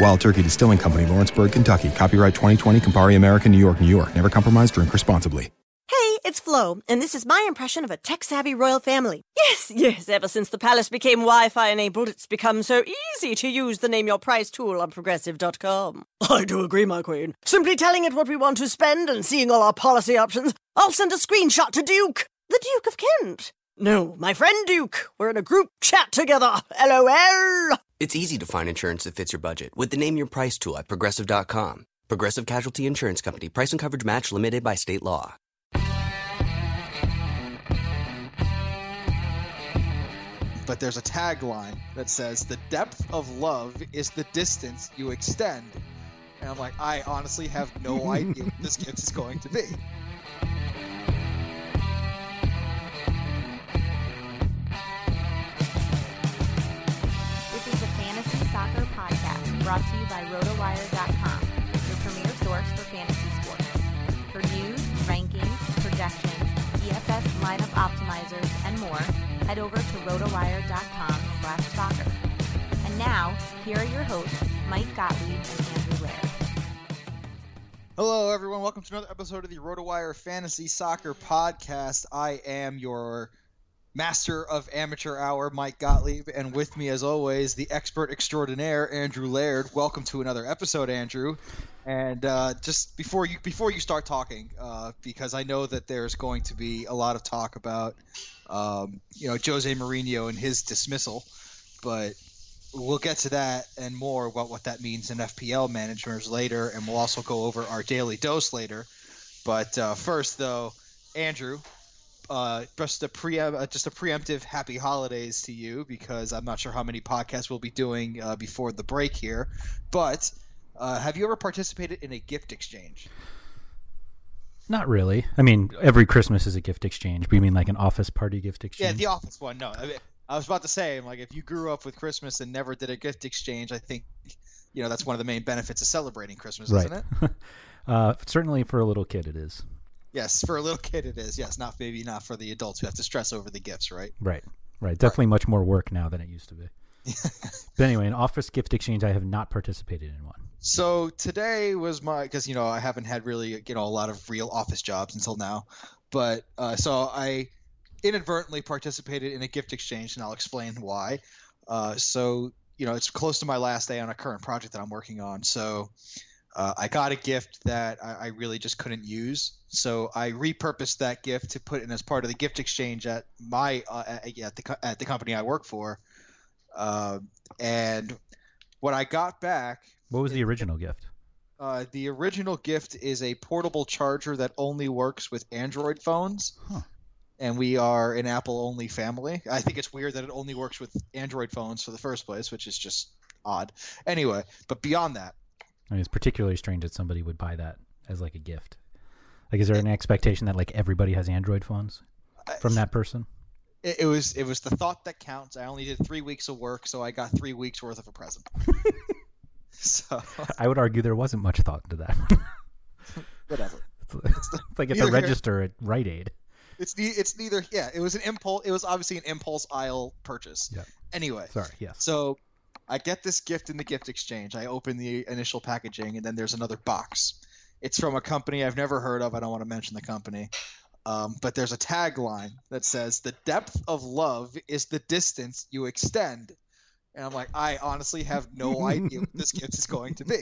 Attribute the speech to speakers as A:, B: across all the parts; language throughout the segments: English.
A: Wild Turkey Distilling Company, Lawrenceburg, Kentucky. Copyright 2020, Campari American, New York, New York. Never compromise, drink responsibly.
B: Hey, it's Flo, and this is my impression of a tech savvy royal family. Yes, yes, ever since the palace became Wi Fi enabled, it's become so easy to use the Name Your Price tool on progressive.com. I do agree, my queen. Simply telling it what we want to spend and seeing all our policy options, I'll send a screenshot to Duke, the Duke of Kent. No, my friend Duke. We're in a group chat together. LOL.
C: It's easy to find insurance that fits your budget with the Name Your Price tool at progressive.com. Progressive Casualty Insurance Company. Price and coverage match limited by state law.
D: But there's a tagline that says, The depth of love is the distance you extend. And I'm like, I honestly have no idea what this gift is going to be.
E: Brought to you by RotoWire.com, your premier source for fantasy sports. For news, rankings, projections, DFS lineup optimizers, and more, head over to RotoWire.com slash soccer. And now, here are your hosts, Mike Gottlieb and Andrew Laird.
D: Hello, everyone. Welcome to another episode of the RotoWire Fantasy Soccer Podcast. I am your master of amateur hour, Mike Gottlieb, and with me, as always, the expert extraordinaire, Andrew Laird. Welcome to another episode, Andrew. And uh, just before you before you start talking, uh, because I know that there's going to be a lot of talk about, um, you know, Jose Mourinho and his dismissal, but we'll get to that and more about what that means in FPL managers later, and we'll also go over our daily dose later. But uh, first, though, Andrew, uh, just a pre uh, just a preemptive happy holidays to you because I'm not sure how many podcasts we'll be doing uh, before the break here. But uh, have you ever participated in a gift exchange?
F: Not really. I mean, every Christmas is a gift exchange. But you mean like an office party gift exchange?
D: Yeah, the office one. No, I, mean, I was about to say like if you grew up with Christmas and never did a gift exchange, I think you know that's one of the main benefits of celebrating Christmas,
F: right.
D: isn't it?
F: uh, certainly for a little kid, it is.
D: Yes, for a little kid it is. Yes, not maybe not for the adults who have to stress over the gifts, right?
F: Right. Right. Definitely much more work now than it used to be. but anyway, an office gift exchange, I have not participated in one.
D: So today was my because you know I haven't had really you know a lot of real office jobs until now, but uh, so I inadvertently participated in a gift exchange and I'll explain why. Uh, so you know, it's close to my last day on a current project that I'm working on. So uh, I got a gift that I, I, really just couldn't use. So I repurposed that gift to put in as part of the gift exchange at my uh, at, at, the at the company I work for. Uh, and what I got back.
F: What was the original gift?
D: Uh, the original gift is a portable charger that only works with Android phones.
F: Huh.
D: And we are an Apple only family. I think it's weird that it only works with Android phones for the first place, which is just odd. Anyway, but beyond that,
F: I mean, it's particularly strange that somebody would buy that as like a gift. Like, is there an expectation that like everybody has Android phones from that person?
D: It, it was it was the thought that counts. I only did three weeks of work, so I got three weeks worth of a present. so
F: I would argue there wasn't much thought into that.
D: whatever.
F: It's, like at the register at Rite Aid.
D: It's the it's neither yeah. It was an impulse. It was obviously an impulse aisle purchase.
F: Yeah.
D: Anyway.
F: Sorry. Yes.
D: So I get this gift in the gift exchange. I open the initial packaging, and then there's another box. It's from a company I've never heard of. I don't want to mention the company. Um, but there's a tagline that says, The depth of love is the distance you extend. And I'm like, I honestly have no idea what this gift is going to be.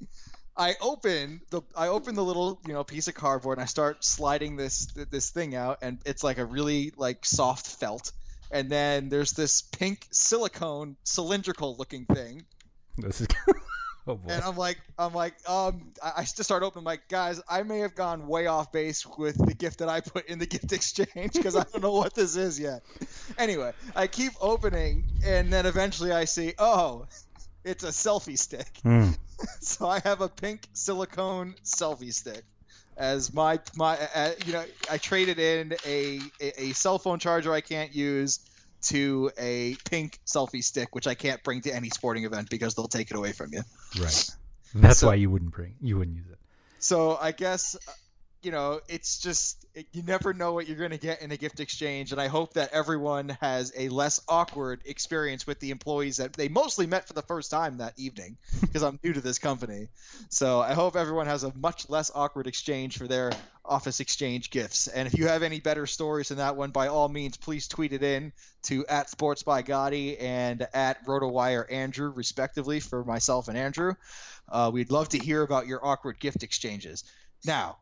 D: I open the I open the little you know piece of cardboard and I start sliding this this thing out and it's like a really like soft felt and then there's this pink silicone cylindrical looking thing.
F: This is. oh boy.
D: And I'm like, I'm like, um, I, I just start opening. like, guys, I may have gone way off base with the gift that I put in the gift exchange because I don't know what this is yet. Anyway, I keep opening, and then eventually I see, oh, it's a selfie stick.
F: Mm.
D: so I have a pink silicone selfie stick as my my uh, you know I traded in a, a, a cell phone charger I can't use to a pink selfie stick which I can't bring to any sporting event because they'll take it away from you.
F: Right. That's so, why you wouldn't bring you wouldn't use it.
D: So I guess you know, it's just you never know what you're going to get in a gift exchange, and I hope that everyone has a less awkward experience with the employees that they mostly met for the first time that evening because I'm new to this company. So I hope everyone has a much less awkward exchange for their office exchange gifts. And if you have any better stories than that one, by all means, please tweet it in to at Sports by Gotti and at RotoWire Andrew, respectively, for myself and Andrew. Uh, we'd love to hear about your awkward gift exchanges. Now,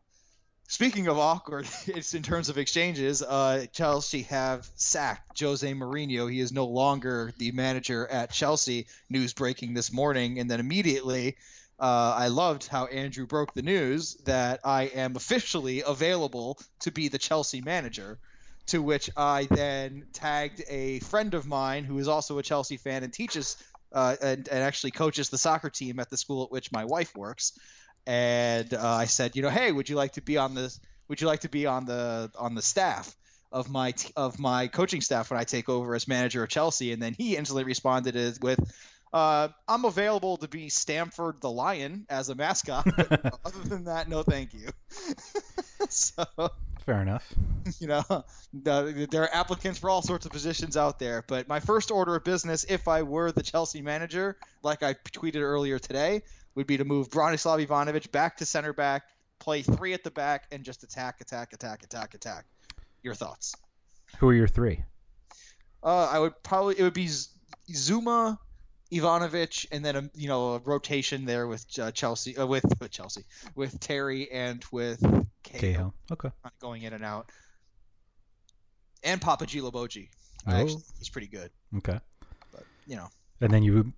D: Speaking of awkward, it's in terms of exchanges. Uh, Chelsea have sacked Jose Mourinho. He is no longer the manager at Chelsea. News breaking this morning, and then immediately, uh, I loved how Andrew broke the news that I am officially available to be the Chelsea manager. To which I then tagged a friend of mine who is also a Chelsea fan and teaches uh, and, and actually coaches the soccer team at the school at which my wife works and uh, I said, you know, hey, would you like to be on this? Would you like to be on the on the staff of my t- of my coaching staff when I take over as manager of Chelsea? And then he instantly responded with, uh, "I'm available to be Stamford the Lion as a mascot. other than that, no, thank you." so.
F: Fair enough.
D: You know, the, there are applicants for all sorts of positions out there, but my first order of business, if I were the Chelsea manager, like I tweeted earlier today, would be to move Branislav Ivanovic back to center back, play three at the back, and just attack, attack, attack, attack, attack. Your thoughts?
F: Who are your three?
D: Uh, I would probably it would be Zouma, Ivanovic, and then a you know a rotation there with uh, Chelsea uh, with, with Chelsea with Terry and with
F: Cahill. Okay.
D: Going in and out, and Papagilo Oh. Actually, he's pretty good.
F: Okay.
D: But you know.
F: And then you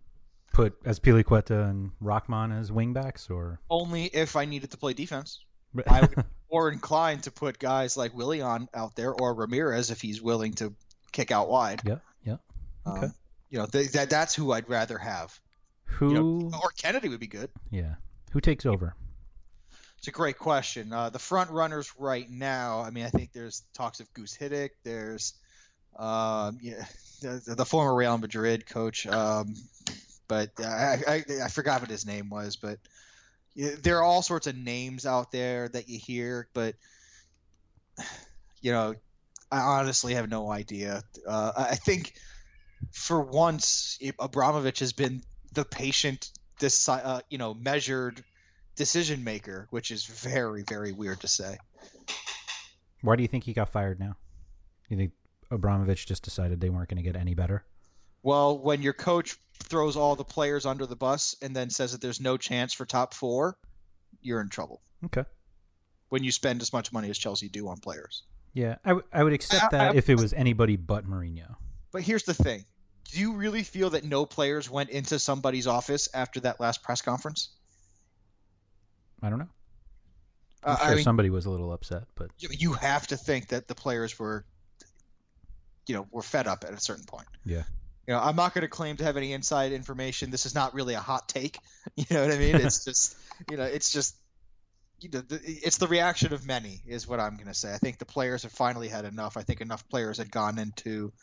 F: put Azpilicueta and Rahman as wingbacks, or
D: only if I needed to play defense. I would be more inclined to put guys like Willian out there or Ramires if he's willing to kick out wide.
F: Yeah, yeah. Um, okay. Um,
D: you know, th- that that's who I'd rather have.
F: Who
D: you know, or Kenedy would be good.
F: Yeah. Who takes over?
D: It's a great question. Uh, the front runners right now. I mean, I think there's talks of Guus Hiddink. There's, um, yeah, the, the, former Real Madrid coach. Um, but I, I, I forgot what his name was. But there are all sorts of names out there that you hear, but you know, I honestly have no idea. Uh, I think for once, Abramovich has been the patient, this uh, you know, measured decision maker, which is very, very weird to say.
F: Why do you think he got fired now? You think Abramovich just decided they weren't going to get any better?
D: Well, when your coach throws all the players under the bus and then says that there's no chance for top four, you're in trouble.
F: Okay.
D: When you spend as much money as Chelsea do on players.
F: Yeah, I, w- I would accept
D: I-
F: that
D: I-
F: if it was anybody but Mourinho.
D: But here's the thing: Do you really feel that no players went into somebody's office after that last press conference?
F: I don't know.
D: Uh,
F: I'm sure
D: I mean,
F: somebody was a little upset, but
D: you- you have to think that the players were, you know, were fed up at a certain point.
F: yeah.
D: You know, I'm not going to claim to have any inside information. This is not really a hot take. You know what I mean? It's just, you know, it's just, you know, the, it's the reaction of many is what I'm going to say. I think the players have finally had enough. I think enough players had gone into,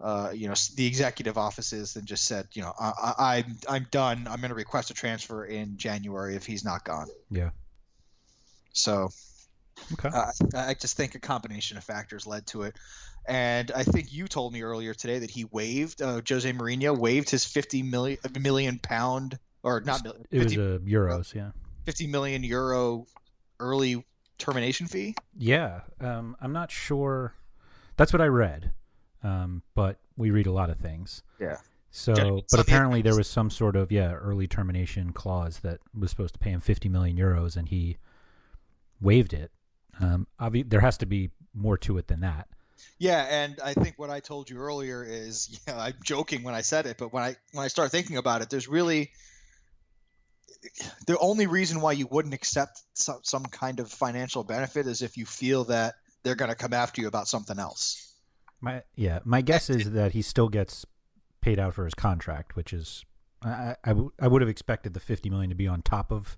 D: uh, you know, the executive offices and just said, you know, I, I, I'm I'm done. I'm going to request a transfer in January if he's not gone.
F: Yeah.
D: So
F: Okay.
D: uh, I just think a combination of factors led to it. And I think you told me earlier today that he waived, uh, Jose Mourinho waived his 50 million, million pound, or not million,
F: it was
D: 50,
F: uh, euros, yeah.
D: 50 million euro early termination fee.
F: Yeah, um, I'm not sure. That's what I read, um, but we read a lot of things.
D: Yeah.
F: So,
D: Gotta
F: but apparently there was some sort of yeah early termination clause that was supposed to pay him 50 million euros, and he waived it. Um, obvi- there has to be more to it than that.
D: Yeah, and I think what I told you earlier is, you know, I'm joking when I said it, but when I when I start thinking about it, there's really the only reason why you wouldn't accept some, some kind of financial benefit is if you feel that they're going to come after you about something else.
F: My yeah, my guess is that he still gets paid out for his contract, which is I I, w- I would have expected the 50 million to be on top of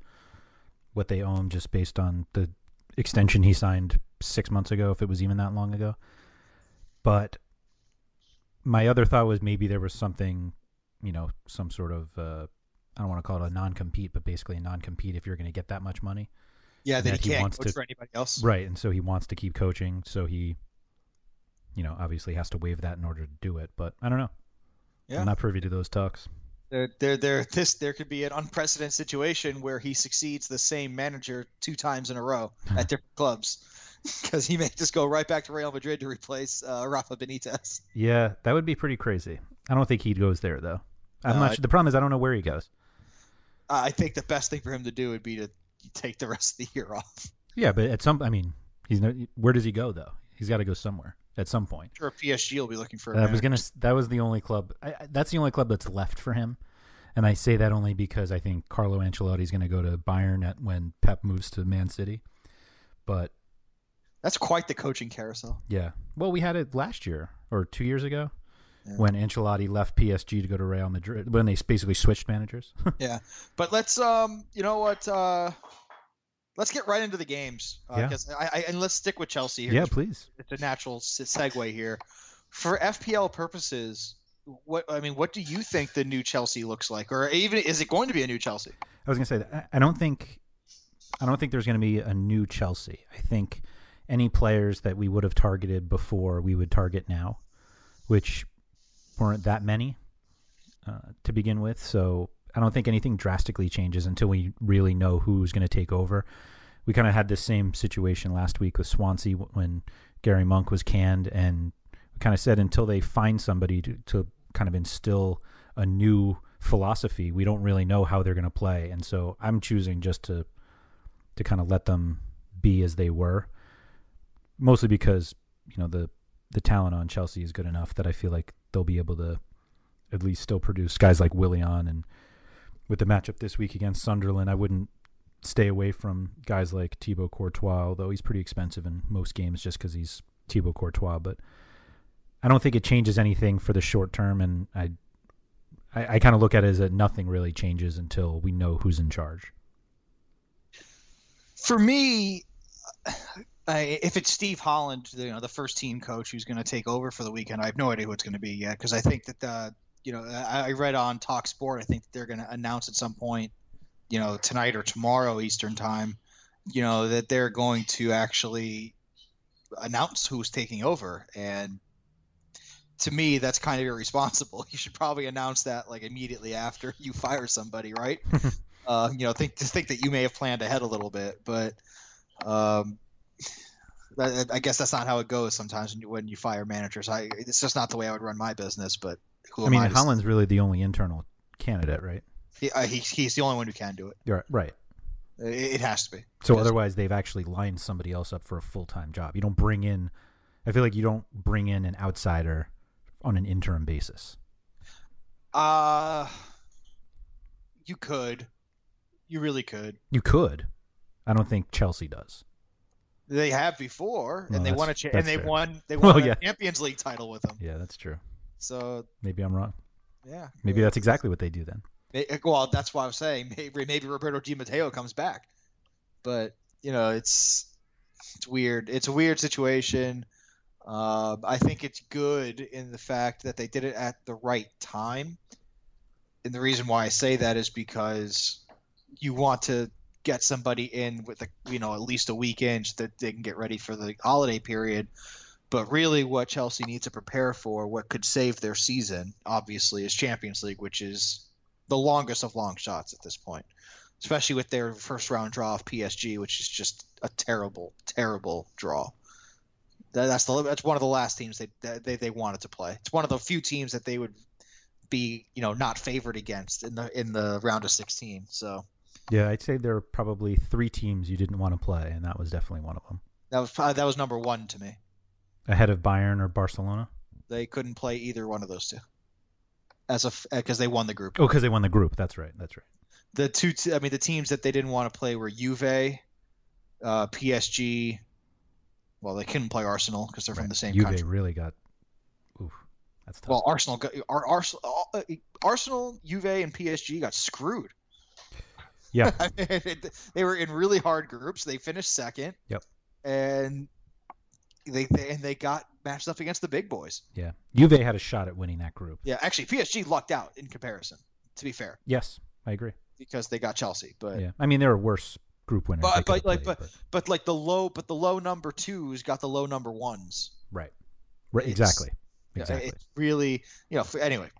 F: what they owe him just based on the extension he signed six months ago, if it was even that long ago. But my other thought was maybe there was something, you know, some sort of uh, I don't want to call it a non-compete, but basically a non-compete if you're going to get that much money.
D: Yeah,
F: And
D: that he
F: he
D: can't
F: wants
D: coach
F: to-
D: for anybody else.
F: Right, and so he wants to keep coaching, so he, you know, obviously has to waive that in order to do it. But I don't know.
D: Yeah.
F: I'm not privy to those talks.
D: There, there, there. This there could be an unprecedented situation where he succeeds the same manager two times in a row at different clubs, because he may just go right back to Real Madrid to replace uh, Rafa Benitez.
F: Yeah, that would be pretty crazy. I don't think he goes there though. I'm
D: No,
F: not.
D: I-
F: the problem is I don't know where he goes.
D: Uh, I think the best thing for him to do would be to take the rest of the year off.
F: Yeah, but at some, I mean, he's no. Where does he go though? He's got to go somewhere at some point.
D: Sure PSG will be looking for. A
F: That was gonna. That was the only club. I, I- that's the only club that's left for him, and I say that only because I think Carlo Ancelotti's going to go to Bayern at when Pep moves to Man City. But
D: That's quite the coaching carousel.
F: yeah, well, we had it last year or two years ago
D: Yeah.
F: when Ancelotti left PSG to go to Real Madrid when they basically switched managers.
D: yeah, but let's um, you know what? Uh, let's get right into the games. Uh,
F: Yeah.
D: I, I, and let's stick with Chelsea here.
F: yeah, please.
D: It's a natural segue here. For FPL purposes, what I mean, what do you think the new Chelsea looks like, or even is it going to be a new Chelsea?
F: I was gonna say that I I don't think I don't think there's gonna be a new Chelsea. I think any players that we would have targeted before we would target now, which weren't that many uh, to begin with. So I don't think anything drastically changes until we really know who's going to take over. We kind of had this same situation last week with Swansea when Gary Monk was canned, and we kind of said until they find somebody to, to kind of instill a new philosophy, we don't really know how they're going to play. And so I'm choosing just to to kind of let them be as they were, mostly because you know the the talent on Chelsea is good enough that I feel like they'll be able to at least still produce guys like Willian and with the matchup this week against Sunderland, I wouldn't stay away from guys like Thibaut Courtois, although he's pretty expensive in most games just because he's Thibaut Courtois. But I don't think it changes anything for the short term, and I I, I kind of look at it as that nothing really changes until we know who's in charge.
D: For me, I, if it's Steve Holland, you know, the first team coach who's going to take over for the weekend, I have no idea who it's going to be yet because I think that the, you know, I, I read on Talk Sport, I think that they're going to announce at some point, you know, tonight or tomorrow Eastern time, you know, that they're going to actually announce who's taking over, and to me, that's kind of irresponsible. You should probably announce that like immediately after you fire somebody, right? uh, you know, think to think that you may have planned ahead a little bit, but um, I, guess that's not how it goes sometimes when you, when you fire managers. I it's just not the way I would run my business. But
F: I mean,
D: I to-
F: Holland's really the only internal candidate, right?
D: He, uh, he, he's the only one who can do it.
F: You're right.
D: It, it has to be.
F: So otherwise, they've actually lined somebody else up for a full time job. You don't bring in. I feel like you don't bring in an outsider on an interim basis.
D: Uh, you could. You really could.
F: You could. I don't think Chelsea does.
D: They have before,
F: Well,
D: and they won a cha- and they
F: fair.
D: won they
F: Well,
D: won a
F: yeah.
D: Champions League title with them.
F: Yeah, that's true.
D: So
F: Maybe I'm wrong.
D: yeah,
F: Maybe that's exactly what they do then.
D: May- Well, that's why I was saying maybe maybe Roberto Di Matteo comes back, but you know it's it's weird. It's a weird situation. Um, I think it's good in the fact that they did it at the right time, and the reason why I say that is because you want to get somebody in with a you know at least a weekend so that they can get ready for the holiday period. But really, what Chelsea needs to prepare for, what could save their season, obviously, is Champions League, which is the longest of long shots at this point, especially with their first round draw of PSG, which is just a terrible, terrible draw. That's the that's one of the last teams they, they they wanted to play. It's one of the few teams that they would be you know not favored against in the in the round of 16. So
F: Yeah, I'd say there are probably three teams you didn't want to play, and that was definitely one of them.
D: that was probably, that was number one to me.
F: Ahead of Bayern or Barcelona.
D: They couldn't play either one of those two as a because they won the group.
F: Oh, because they won the group. That's right. That's right.
D: the two t- I mean the teams that they didn't want to play were Juve, uh, PSG. Well, they couldn't play Arsenal because they're from the same country.
F: Juve
D: country.
F: really got. Oof, that's tough.
D: Well, Arsenal got Ar- Arsenal, uh, Arsenal, Juve, and PSG got screwed.
F: Yeah,
D: they were in really hard groups. They finished second.
F: Yep.
D: And they, they and they got matched up against the big boys.
F: yeah. Juve had a shot at winning that group.
D: Yeah, actually, PSG lucked out in comparison. To be fair,
F: Yes, I agree.
D: because they got Chelsea, but
F: Yeah, I mean there are worse group winners.
D: But- but, like,
F: played,
D: but- but like the low, but the low number twos got the low number ones.
F: right, right, exactly,
D: Yeah,
F: exactly.
D: It's really, you know. Anyway,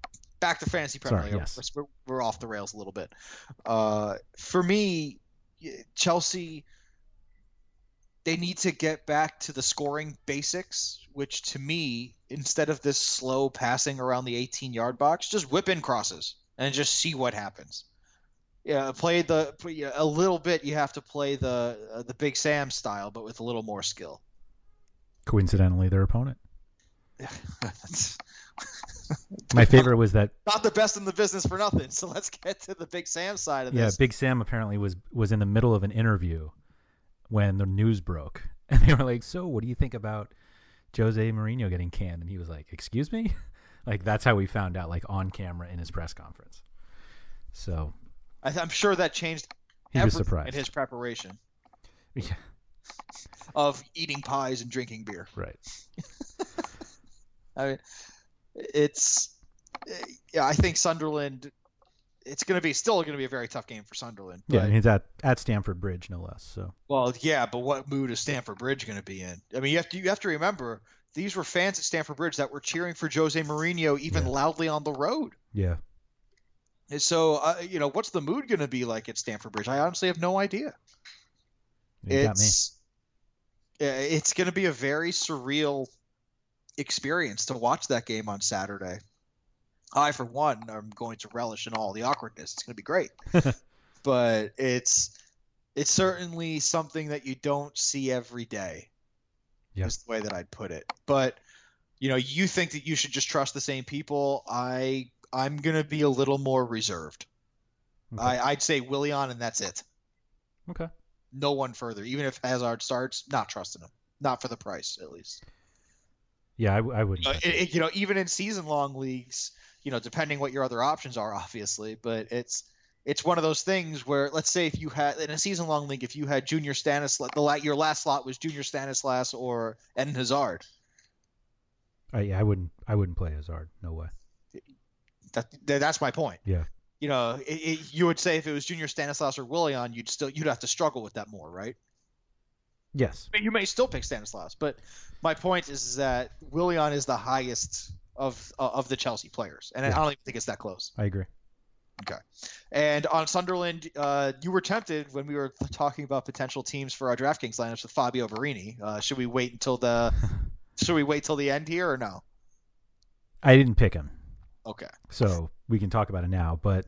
D: back to fantasy Premier
F: Sorry,
D: League.
F: yes.
D: We're, we're off the rails a little bit. Uh, for me, Chelsea, they need to get back to the scoring basics, which to me, instead of this slow passing around the 18-yard box, just whip in crosses and just see what happens. Yeah, play the a little bit. You have to play the uh, the Big Sam style, but with a little more skill.
F: Coincidentally, their opponent. My favorite was that.
D: not the best in the business for nothing. So let's get to the Big Sam side of
F: Yeah,
D: this.
F: Yeah, Big Sam apparently was was in the middle of an interview when the news broke, and they were like, "So, what do you think about Jose Mourinho getting canned?" And he was like, "Excuse me." Like that's how we found out, like on camera in his press conference. So
D: I, I'm sure that changed
F: he was surprised.
D: in his preparation
F: Yeah,
D: of eating pies and drinking beer.
F: right.
D: I mean, it's yeah. I think Sunderland. It's going to be still going to be a very tough game for Sunderland.
F: Yeah,
D: but-
F: and he's at at Stamford Bridge, no less. So
D: Well, yeah, but what mood is Stamford Bridge going to be in? I mean, you have to you have to remember these were fans at Stamford Bridge that were cheering for Jose Mourinho even
F: Yeah.
D: loudly on the road.
F: yeah,
D: And so, uh, you know, what's the mood going to be like at Stamford Bridge? I honestly have no idea.
F: you
D: it's it's going to be a very surreal experience to watch that game on Saturday. I, for one, am going to relish in all the awkwardness. It's going to be great, but it's it's certainly something that you don't see every day.
F: Yep.
D: Is the way that I'd put it. But you know, you think that you should just trust the same people. I I'm going to be a little more reserved.
F: Okay.
D: I, I'd say Willian, and that's it
F: okay.
D: no one further. Even if Hazard starts, not trusting him. Not for the price, at least.
F: Yeah, I wouldn't.
D: Uh, it-
F: it.
D: you know, even in season-long leagues, you know, depending what your other options are, obviously, but it's it's one of those things where, let's say, if you had in a season-long league, if you had Junior Stanislas, the la- your last slot was Junior Stanislas or Eden Hazard.
F: I, yeah, I wouldn't. I wouldn't play Hazard. No way.
D: That, that that's my point.
F: Yeah.
D: You know, it, you would say if it was Junior Stanislas or Willian, you'd still you'd have to struggle with that more, right?
F: Yes.
D: You may still pick Stanislas, but my point is that Willian is the highest of uh, of the Chelsea players, and I don't even think it's that close.
F: I agree. Okay.
D: And on Sunderland, uh, you were tempted when we were talking about potential teams for our DraftKings lineups with Fabio Borini. Uh, should we wait until the should we wait till the end here or no?
F: I didn't pick him.
D: Okay.
F: So we can talk about it now, but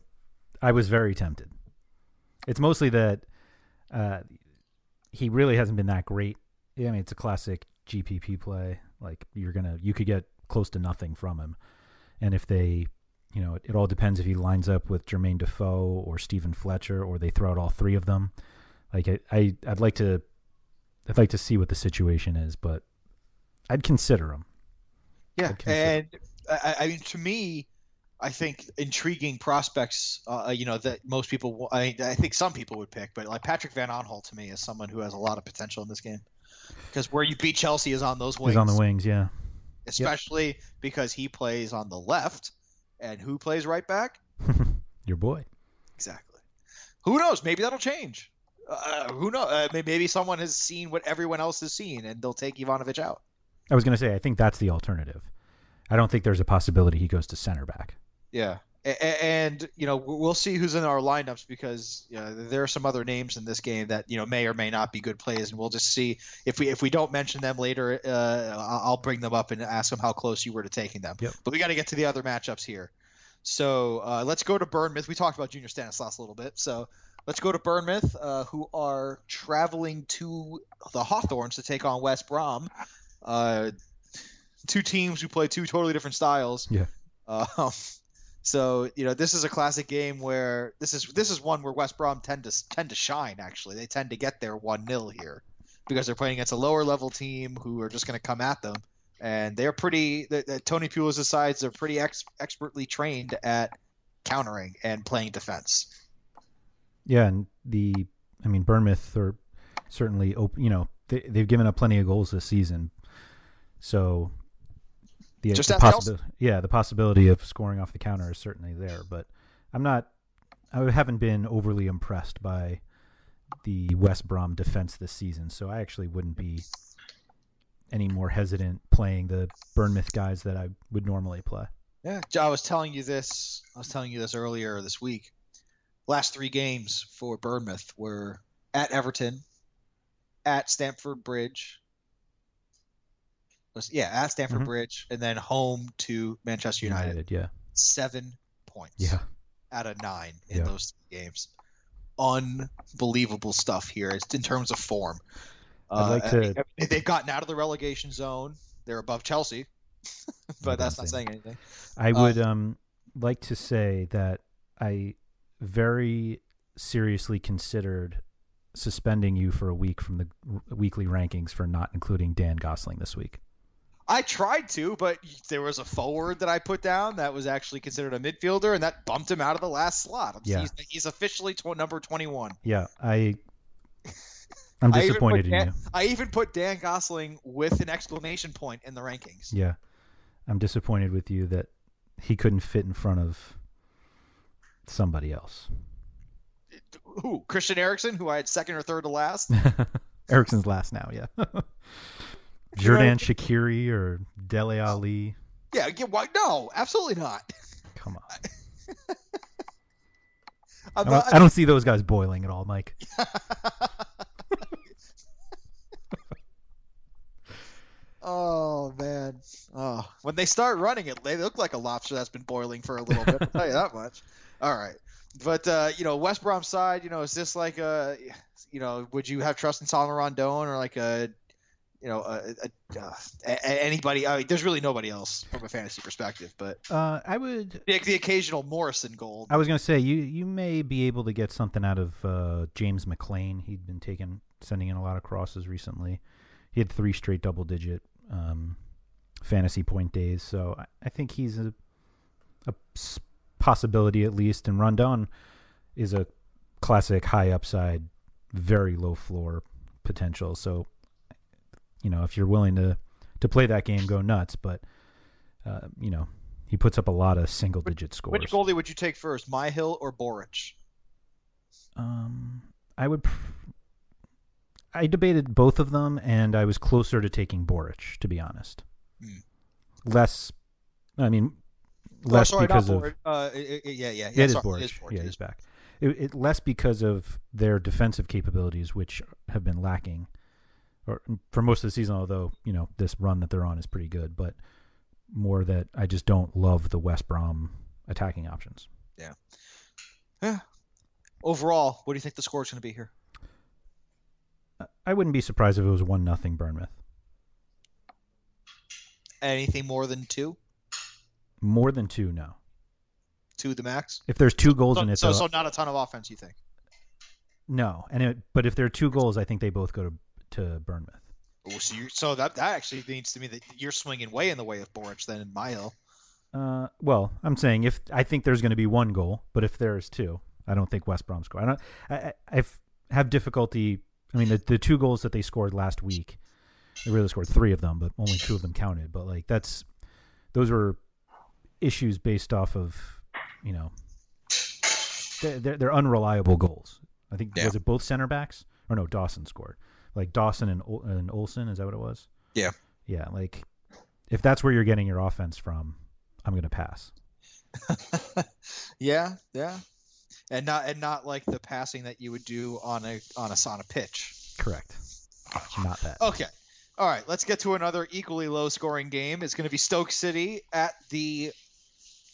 F: I was very tempted. It's mostly that uh, he really hasn't been that great. I mean, it's a classic GPP play. Like you're gonna, you could get close to nothing from him, and if they, you know, it, it all depends if he lines up with Jermaine Defoe or Steven Fletcher, or they throw out all three of them. Like I, I I'd like to, I'd like to see what the situation is, but I'd consider him.
D: Yeah,
F: consider-
D: and I, I mean, to me, I think intriguing prospects. Uh, you know that most people. I, I think some people would pick, but like Patrick van Aanholt to me is someone who has a lot of potential in this game. Because where you beat Chelsea is on those wings,
F: He's on the wings, yeah.
D: especially because he plays on the left, and who plays right back?
F: Your boy.
D: Exactly. Who knows? Maybe that'll change. Uh, who knows? Uh, maybe someone has seen what everyone else has seen, and they'll take Ivanovic out.
F: I was going to say, I think that's the alternative. I don't think there's a possibility he goes to center back.
D: Yeah, and you know we'll see who's in our lineups because you know, there are some other names in this game that you know may or may not be good plays, and we'll just see if we if we don't mention them later. Uh, I'll bring them up and ask them how close you were to taking them.
F: Yep.
D: But we got to get to the other matchups here. So uh, let's go to Bournemouth. We talked about Junior Stanislas a little bit, so let's go to Bournemouth, uh, who are traveling to the Hawthorns to take on West Brom. Uh, two teams who play two totally different styles.
F: Yeah.
D: So you know this is a classic game where this is this is one where West Brom tend to tend to shine. Actually, they tend to get their one 0 here because they're playing against a lower level team who are just going to come at them, and they're pretty. The, the, Tony Pulis' sides are pretty ex, expertly trained at countering and playing defense.
F: Yeah, and the, I mean, Bournemouth are certainly open. You know, they, they've given up plenty of goals this season, so the,
D: Just
F: the possibility, yeah, the possibility of scoring off the counter is certainly there. But I'm not, I haven't been overly impressed by the West Brom defense this season, so I actually wouldn't be any more hesitant playing the Bournemouth guys that I would normally play.
D: Yeah, I was telling you this. I was telling you this earlier this week. Last three games for Bournemouth were at Everton, at Stamford Bridge. Was- Yeah, at Stamford
F: Mhm.
D: Bridge, and then home to Manchester United.
F: yeah,
D: Seven points.
F: yeah.
D: out of nine in
F: Yeah.
D: those three games. Unbelievable stuff here. It's in terms of form.
F: I'd like
D: Uh,
F: to-
D: I mean, they've gotten out of the relegation zone. They're above Chelsea, but that's not saying anything.
F: I
D: Uh,
F: would um like to say that I very seriously considered suspending you for a week from the weekly rankings for not including Dan Gosling this week.
D: I tried to, but there was a forward that I put down that was actually considered a midfielder, and that bumped him out of the last slot.
F: Yeah.
D: He's, he's officially tw- number 21.
F: Yeah, I I'm disappointed
D: put
F: in you.
D: I even put Dan Gosling with an exclamation point in the rankings.
F: Yeah. I'm disappointed with you that he couldn't fit in front of somebody else.
D: Who? Christian Eriksen, who I had second or third to last.
F: Eriksen's last now, yeah. Xherdan Shaqiri or Dele Alli.
D: Yeah, yeah why? No, absolutely not.
F: Come on. I don't, I don't see those guys boiling at all, Mike.
D: oh man. Oh, when they start running it, they look like a lobster that's been boiling for a little bit. I'll tell you that much. All right, but uh, you know, West Brom side, you know, is this like a, you know, would you have trust in Salomon Rondon or like a, you know, a, a, uh, a, a- anybody? I mean, there's really nobody else from a fantasy perspective, but
F: Uh, I would.
D: the, the occasional Morrison goal.
F: I was going to say you you may be able to get something out of uh, James McClean. He'd been taking sending in a lot of crosses recently. He had three straight double digit um, fantasy point days, so I, I think he's a possibility at least. And Rondon is a classic high upside, very low floor potential. So you know if you're willing to to play that game, go nuts. But uh, you know he puts up a lot of single digit scores.
D: Which goalie would you take first, Myhill or Boruc?
F: Um, I would. Pr- I debated both of them, and I was closer to taking Boruc, to be honest.
D: Hmm.
F: Less, I mean,
D: Oh,
F: less
D: sorry,
F: because of
D: Uh, i- i- yeah, yeah, yeah.
F: it is
D: sorry,
F: Boruc.
D: It is Boruc.
F: Yeah, he's back. It, it less because of their defensive capabilities, which have been lacking, or mm, for most of the season. Although you know this run that they're on is pretty good, but more that I just don't love the West Brom attacking options.
D: Yeah. Yeah. Overall, what do you think the score is going to be here?
F: I wouldn't be surprised if it was one nothing Bournemouth.
D: Anything more than two?
F: More than two, no.
D: Two the max?
F: If there's two goals
D: so,
F: in it,
D: so,
F: though,
D: so not a ton of offense, you think?
F: no. And it, but if there are two goals, I think they both go to to Bournemouth.
D: Oh, so, you so that that actually means to me that you're swinging way in the way of Boruc then in Myhill.
F: Uh, well, I'm saying if I think there's going to be one goal, but if there's two, I don't think West Brom score. I don't. I, I have difficulty. I mean, the the two goals that they scored last week, they really scored three of them, but only two of them counted. But like that's those were issues based off of you know they're they're, they're unreliable goals. I think
D: Yeah.
F: was it both center backs or no Dawson scored like Dawson and Ol- and Olsson is that what it was?
D: Yeah.
F: Yeah, like if that's where you're getting your offense from, I'm going to pass.
D: yeah, yeah. And not and not like the passing that you would do on a on a on a pitch.
F: Correct. Not that.
D: Okay. All right, let's get to another equally low scoring game. It's going to be Stoke City at the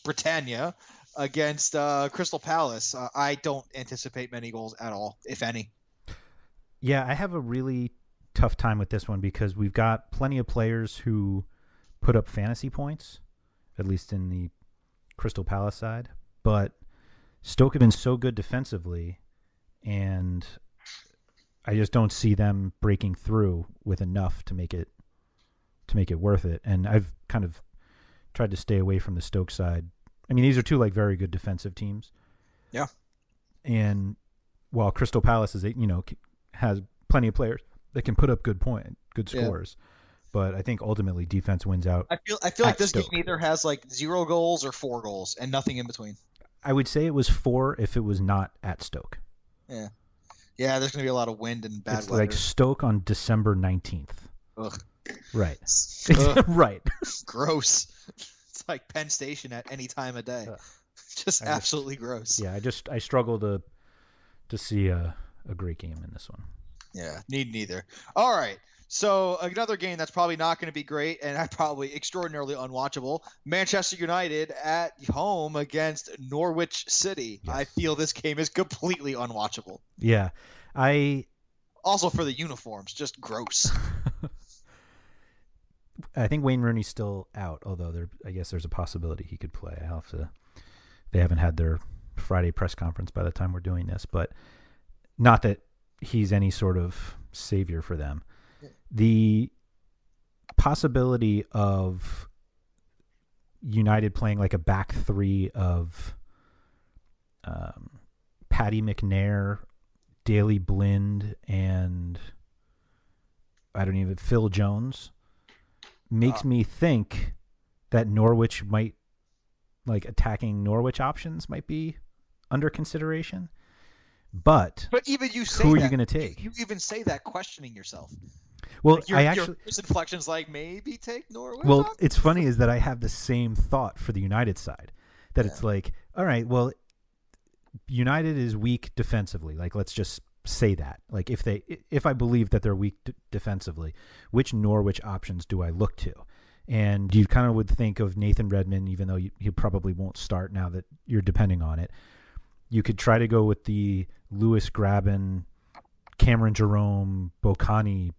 D: Britannia against uh, Crystal Palace. Uh, I don't anticipate many goals at all, if any.
F: Yeah, I have a really tough time with this one because we've got plenty of players who put up fantasy points, at least in the Crystal Palace side, but Stoke have been so good defensively and I just don't see them breaking through with enough to make it to make it worth it. And I've kind of tried to stay away from the Stoke side. I mean, these are two like very good defensive teams.
D: Yeah.
F: And while Crystal Palace is, you know, has plenty of players that can put up good point, good
D: Yeah.
F: scores, but I think ultimately defense wins out.
D: I feel I feel like this
F: Stoke.
D: game either has like zero goals or four goals and nothing in between.
F: I would say it was four if it was not at Stoke.
D: Yeah, yeah. There's going to be a lot of wind and bad
F: it's
D: weather.
F: like Stoke on December nineteenth. Right.
D: Ugh.
F: right.
D: gross. It's like Penn Station at any time of day.
F: Ugh.
D: Just
F: I just-
D: absolutely gross.
F: Yeah, I just I struggle to to see a a great game in this one.
D: Yeah, need neither. All right. So another game that's probably not going to be great and probably extraordinarily unwatchable. Manchester United at home against Norwich City. I feel this game is completely unwatchable.
F: Yeah. I
D: Also for the uniforms, just gross.
F: I think Wayne Rooney's still out, although there I guess there's a possibility he could play. I'll have to they haven't had their Friday press conference by the time we're doing this, but not that he's any sort of savior for them. The possibility of United playing like a back three of um, Paddy McNair, Daley Blind, and I don't even Phil Jones makes
D: Uh,
F: me think that Norwich might like attacking Norwich options might be under consideration. But
D: But even you say
F: Who are you gonna take?
D: You, you even say that questioning yourself.
F: well,
D: Like your,
F: I actually
D: first inflection's like maybe take Norwich.
F: well,
D: on?
F: it's funny is that I have the same thought for the United side. That it's like, all right, well, United is weak defensively. Like, let's just say that. Like, if they, if I believe that they're weak d- defensively, which Norwich options do I look to? And you kind of would think of Nathan Redmond, even though you, he probably won't start now that you're depending on it. You could try to go with the Lewis Grabban, Cameron Jerome, Mbokani,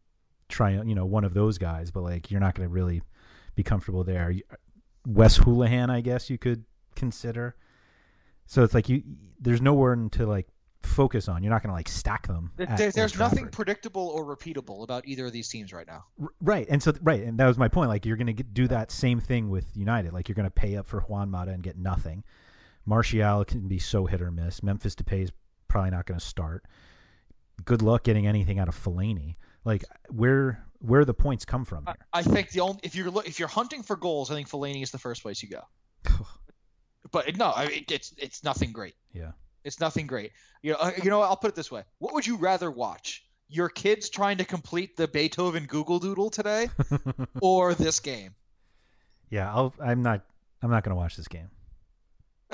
F: try you know one of those guys, but like you're not going to really be comfortable there. Wes Hoolahan, I guess you could consider. So it's like you there's nowhere to like focus on. You're not going to like stack them.
D: There-
F: at
D: there-
F: Old
D: there's nothing predictable or repeatable about either of these teams right now.
F: Right, and so right, and that was my point. Like you're going to do that same thing with United. Like you're going to pay up for Juan Mata and get nothing. Martial can be so hit or miss. Memphis Depay is probably not going to start. Good luck getting anything out of Fellaini. Like where where the points come from
D: I,
F: here?
D: I think the only if you're if you're hunting for goals, I think Fellaini is the first place you go. But no, I mean, it's it's nothing great.
F: yeah.
D: It's nothing great. You know, uh, you know. I'll put it this way: What would you rather watch? Your kids trying to complete the Beethoven Google Doodle today, or this game?
F: Yeah, I'll, I'm not. I'm not going to watch this game.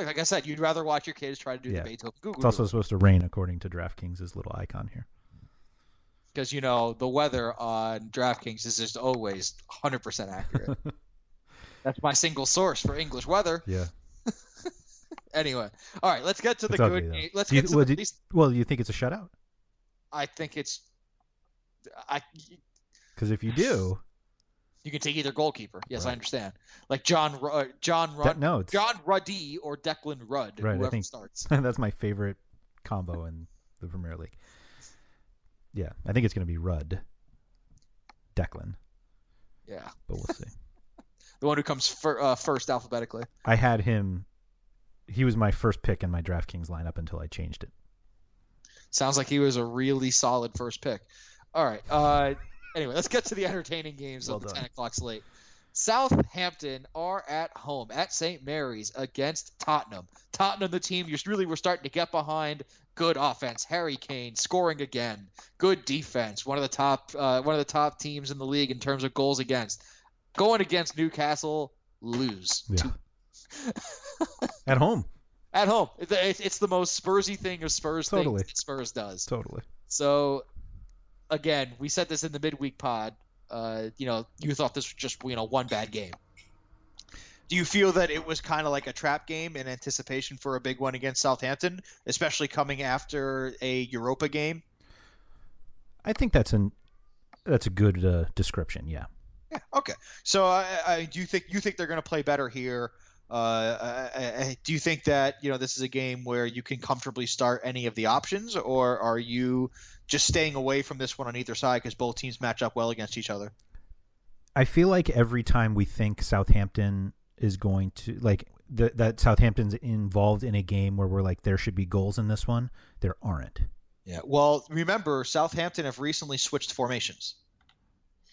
D: Like I said, you'd rather watch your kids try to do
F: Yeah.
D: the Beethoven Google
F: It's also supposed to rain according to DraftKings' little icon here.
D: because you know the weather on DraftKings is just always 100% accurate.
G: That's my single source for English weather.
F: Yeah.
G: Anyway, all right, let's get to the
F: It's
G: good. Let's
F: you-
G: get to
F: well,
G: the
F: do- well, you think it's a shutout?
G: I think it's. I
F: Because if you do,
G: you can take either goalkeeper. Yes, I understand. Like John uh, John
F: that,
G: Rudd,
F: no, it's
G: John Ruddy or Declan Rudd,
F: Right, I
G: whoever
F: think-
G: starts.
F: that's my favorite combo in the Premier League. Yeah, I think it's going to be Rudd, Declan,
G: Yeah,
F: but we'll see.
G: the one who comes fir- uh, first alphabetically.
F: I had him. He was my first pick in my DraftKings lineup until I changed it.
G: Sounds like he was a really solid first pick. All right. Uh, anyway, let's get to the entertaining games
F: Well
G: of the
F: done.
G: 10 o'clock slate. Southampton are at home at St. Mary's against Tottenham. Tottenham, the team you really were starting to get behind. Good offense, Harry Kane scoring again. Good defense, one of the top, uh, one of the top teams in the league in terms of goals against. Going against Newcastle, lose
F: Yeah. At home,
G: at home. It's, it's the most Spursy thing of Spurs
F: Totally.
G: Spurs does.
F: totally.
G: So, again, we said this in the midweek pod. Uh, you know, you thought this was just you know one bad game.
D: Do you feel that it was kind of like a trap game in anticipation for a big one against Southampton, especially coming after a Europa game?
F: I think that's an that's a good uh, description. Yeah.
D: Yeah. Okay. So, I, I, do you think you think they're going to play better here? Uh, I, I, do you think that you know this is a game where you can comfortably start any of the options, or are you just staying away from this one on either side because both teams match up well against each other?
F: I feel like every time we think Southampton is going to like the, that Southampton's involved in a game where we're like there should be goals in this one, there aren't.
D: Yeah. Well, remember Southampton have recently switched formations.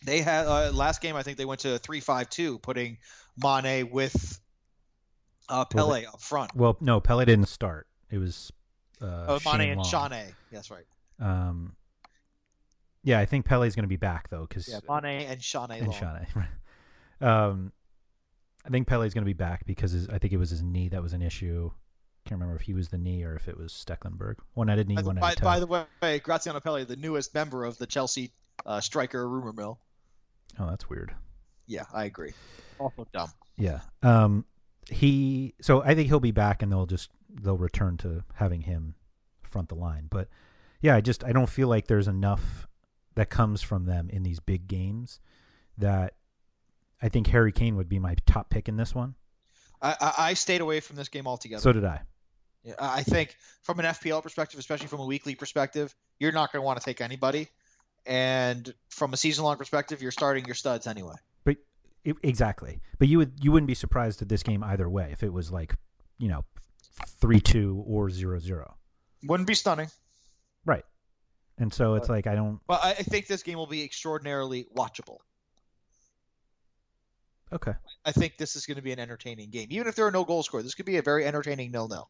D: They had uh, last game. I think they went to three five two, putting Mane with uh, Pele up front.
F: Well, no, Pele didn't start. It was uh,
D: Uh,
F: Shane
D: Mane and
F: Long.
D: Shane. That's right.
F: Um, yeah, I think Pele's going to be back though because
D: Yeah, Mane and Shane.
F: and. Shane. um, I think Pele's going to be back because his, I think it was his knee that was an issue. Can't remember if he was the knee or if it was Stekelenburg. One at a knee,
D: By,
F: one at
D: by,
F: a toe.
D: by the way, Graziano Pele, the newest member of the Chelsea uh, striker rumor mill.
F: oh, that's weird.
D: Yeah, I agree. Also dumb.
F: Yeah. Um he so I think he'll be back and they'll just they'll return to having him front the line. But yeah, I just I don't feel like there's enough that comes from them in these big games that I think Harry Kane would be my top pick in this one.
D: I, I, stayed away from this game altogether.
F: So did I.
D: Yeah, I I think from an FPL perspective, especially from a weekly perspective, you're not going to want to take anybody. And from a season long perspective, you're starting your studs anyway.
F: But i exactly. But you would you wouldn't be surprised at this game either way if it was like, you know, 3-2 or 0-0.
D: Wouldn't be stunning.
F: Right. And so it's like I don't
D: But I, I think this game will be extraordinarily watchable.
F: Okay.
D: I think this is going to be an entertaining game. Even if there are no goals scored, this could be a very entertaining nil-nil.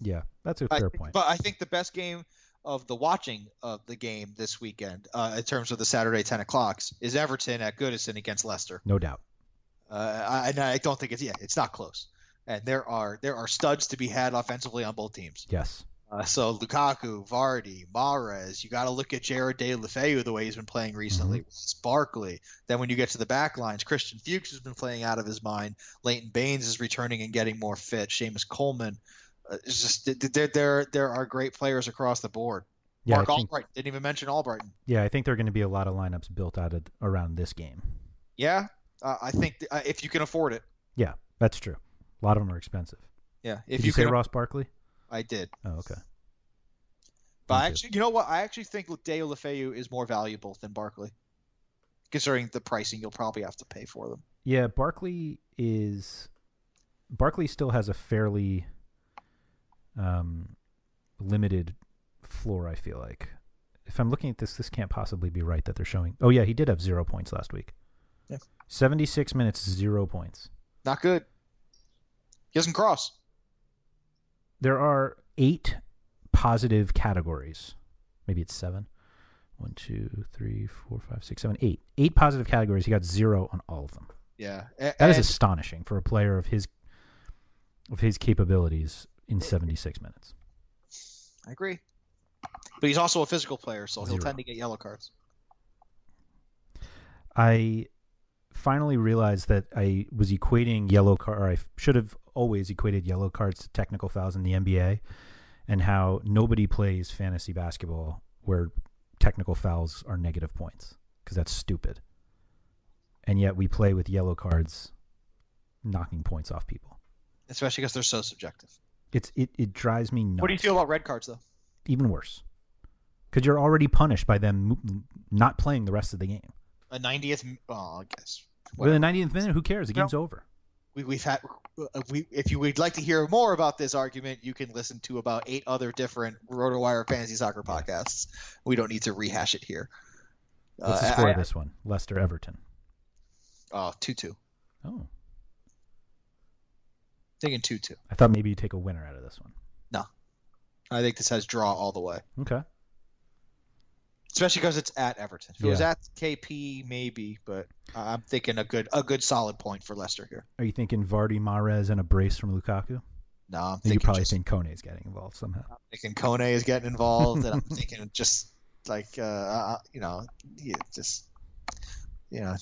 F: Yeah, that's a fair
D: think-
F: point.
D: But I think the best game of the watching of the game this weekend, uh, in terms of the Saturday 10 o'clocks, is Everton at Goodison against Leicester.
F: No doubt.
D: Uh, I, and I don't think it's yeah, it's not close. And there are there are studs to be had offensively on both teams.
F: Yes.
D: Uh, so Lukaku, Vardy, Mahrez, you got to look at Gerard Deulofeu the way he's been playing recently. Ross Barkley. Then when you get to the back lines, Christian Fuchs has been playing out of his mind. Leighton Baines is returning and getting more fit. Seamus Coleman. Uh, it's just there there there are great players across the board.
F: Yeah,
D: Mark
F: think-
D: Albright didn't even mention Albrighton.
F: Yeah, I think there are going to be a lot of lineups built out of around this game.
D: Yeah, uh, I think th- uh, if you can afford it.
F: Yeah, that's true. A lot of them are expensive.
D: Yeah, if
F: Did
D: you,
F: you, say
D: can,
F: Ross Barkley?
D: I did.
F: Oh, okay.
D: But I actually, you know what? I actually think Deulofeu is more valuable than Barkley, considering the pricing you'll probably have to pay for them.
F: Yeah, Barkley is Barkley still has a fairly um, limited floor. I feel like if I'm looking at this, this can't possibly be right that they're showing. Oh yeah, he did have zero points last week.
D: Yeah.
F: Seventy six minutes, zero points.
D: Not good. He doesn't cross.
F: There are eight positive categories. Maybe it's seven. One, two, three, four, five, six, seven, eight. Eight positive categories. He got zero on all of them.
D: Yeah,
F: That is astonishing for a player of his of his capabilities in 76 minutes.
D: I agree. But he's also a physical player, so he'll
F: Zero.
D: tend to get yellow cards.
F: I finally realized that I was equating yellow card. Or I should have always equated yellow cards to technical fouls in the NBA, and how nobody plays fantasy basketball where technical fouls are negative points because that's stupid. And yet we play with yellow cards, knocking points off people.
D: Especially because they're so subjective.
F: It's it, it drives me nuts.
D: What do you feel about red cards though?
F: Even worse, because you're already punished by them not playing the rest of the game.
D: A 90th. Oh, I guess.
F: Well, the 90th minute, who cares? The
D: No.
F: game's over.
D: we, we've had uh, we if you would like to hear more about this argument you can listen to about eight other different rotowire fantasy soccer podcasts we don't need to rehash it here
F: What's the
D: Uh,
F: score
D: I-
F: of this one? Leicester Everton.
D: oh 2-2
F: Oh,
D: thinking 2-2
F: I thought maybe you'd take a winner out of this one.
D: no i think this has draw all the way
F: Okay.
D: especially because it's at everton if it was at kp maybe but i'm thinking a good a good solid point for leicester here
F: Are you thinking Vardy, Mahrez, and a brace from Lukaku?
D: no i'm
F: You probably
D: just,
F: think is getting involved somehow.
D: I'm thinking Kone is getting involved and i'm thinking just like uh, uh you know yeah, just you know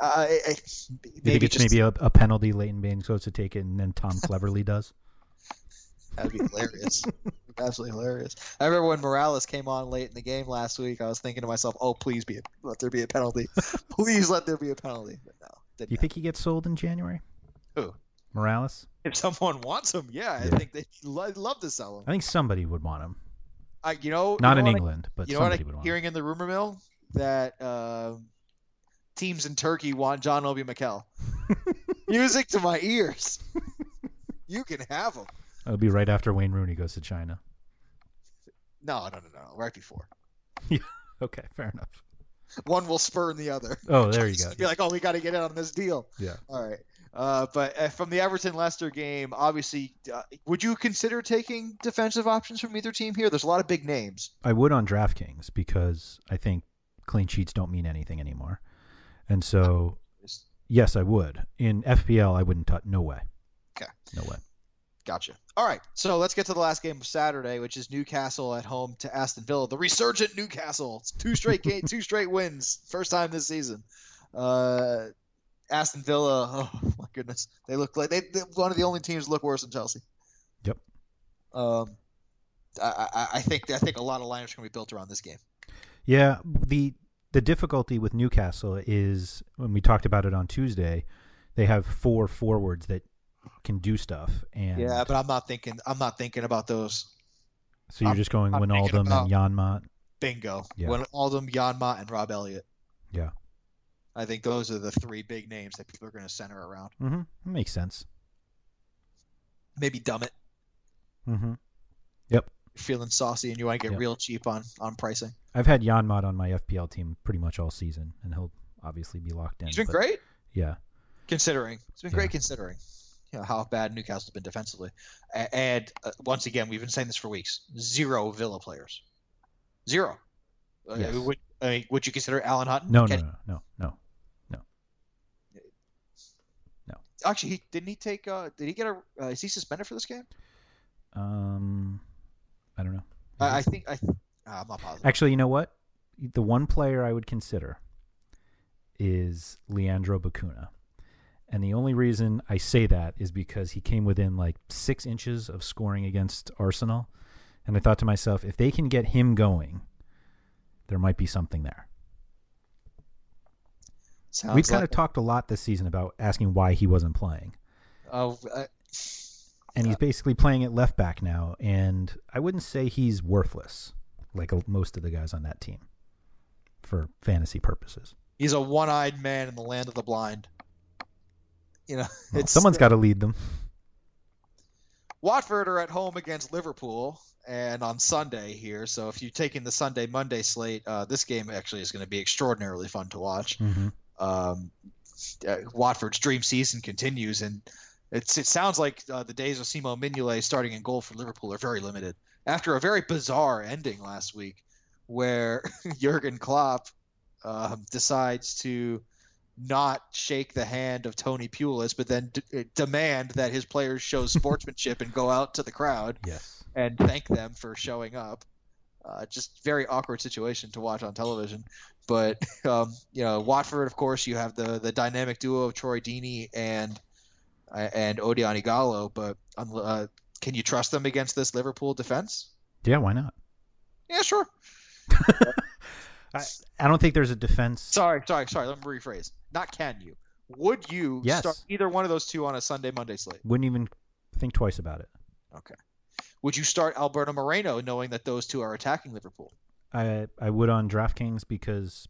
D: uh, I, I,
F: think
D: maybe
F: it's
D: just
F: maybe a, a penalty Leighton Baines goes to take it and then Tom Cleverley does?
D: that'd be hilarious absolutely hilarious i remember when morales came on late in the game last week i was thinking to myself oh please be a, let there be a penalty please let there be a penalty but no didn't
F: Do you think he gets sold in January?
D: Who?
F: Morales?
D: if someone wants him yeah, i think they'd love to sell him
F: I think somebody would want him.
D: I, you know
F: Not
D: you
F: in
D: know what I-
F: England, but
D: you know what I'm
F: would want him.
D: hearing in the rumor mill that uh, teams in Turkey want John Obi Mikel. Music to my ears. you can have him.
F: It'll be right after Wayne Rooney goes to China.
D: No, no, no, no. Right before. Yeah.
F: Okay, fair enough.
D: One will spurn the other.
F: Oh, there you go.
D: Be like, oh, we got to get in on this deal.
F: Yeah.
D: All right. Uh, but uh, from the Everton Leicester game, obviously, uh, would you consider taking defensive options from either team here? There's a lot of big names.
F: I would on DraftKings because I think clean sheets don't mean anything anymore. And so, yes, I would. In FPL, I wouldn't touch. No way.
D: Okay.
F: No way.
D: Gotcha. All right, so let's get to the last game of Saturday, which is Newcastle at home to Aston Villa. The resurgent Newcastle. It's two straight game, two straight wins, first time this season. Uh, Aston Villa. Oh my goodness, they look like they they're one of the only teams look worse than Chelsea.
F: Yep.
D: Um, I, I, I think I think a lot of lineups to be built around this game.
F: Yeah, the the difficulty with Newcastle is when we talked about it on Tuesday, they have four forwards that can do stuff, and
D: Yeah, but I'm not thinking. I'm not thinking about those.
F: so you're
D: I'm-
F: just going
D: I'm
F: Wijnaldum
D: about-
F: and Janmaat.
D: Bingo.
F: Yeah.
D: When Aldum, Janmaat, and Rob Elliott.
F: Yeah.
D: I think those are the three big names that people are going to center around.
F: Mm-hmm. Makes sense.
D: Maybe Dummett.
F: Mm-hmm. Yep.
D: Feeling saucy and you want to get
F: Yep.
D: real cheap on on pricing.
F: I've had Janmaat on my FPL team pretty much all season, and he'll obviously be locked in.
D: He's been great
F: Yeah.
D: considering. It's been
F: Yeah.
D: great considering you know, how bad Newcastle's been defensively. And uh, once again, we've been saying this for weeks. Zero Villa players. Zero. Uh,
F: Yes.
D: would I mean, would you consider Alan Hutton?
F: No, no,
D: Kenny-
F: no, no, no, no.
D: Actually, he didn't he take? Uh, did he get a? Uh, is he suspended for this game?
F: Um, I don't know.
D: I, I think I. Uh, I'm not positive.
F: Actually, you know what? The one player I would consider is Leandro Bacuna. And the only reason I say that is because he came within like six inches of scoring against Arsenal. And I thought to myself, if they can get him going, there might be something there.
D: Sounds
F: We've kind
D: like-
F: of talked a lot this season about asking why he wasn't playing.
D: Oh, uh,
F: And he's basically playing at left back now. And I wouldn't say he's worthless like most of the guys on that team for fantasy purposes.
D: he's a one-eyed man in the land of the blind. You know,
F: Well,
D: it's
F: someone's got to lead them.
D: Watford are at home against Liverpool, and on Sunday here. So if you're taking the Sunday Monday slate, uh, this game actually is going to be extraordinarily fun to watch.
F: Mm-hmm.
D: Um, uh, Watford's dream season continues, and it's it sounds like uh, the days of Simon Mignolet starting in goal for Liverpool are very limited. After a very bizarre ending last week, where Jurgen Klopp um, decides to not shake the hand of Tony Pulis, but then d- demand that his players show sportsmanship and go out to the crowd
F: Yes.
D: and thank them for showing up. Uh, just very awkward situation to watch on television. But um, you know, Watford, of course, you have the the dynamic duo of Troy Deeney and uh, and Odion Ighalo. But uh, can you trust them against this Liverpool defense?
F: Yeah, why not?
D: Yeah, sure.
F: I, I don't think there's a defense.
D: Sorry, sorry, sorry. Let me rephrase. Not can you? Would you
F: Yes.
D: start either one of those two on a Sunday Monday slate?
F: Wouldn't even think twice about it.
D: Okay. Would you start Alberto Moreno knowing that those two are attacking Liverpool?
F: I I would on DraftKings because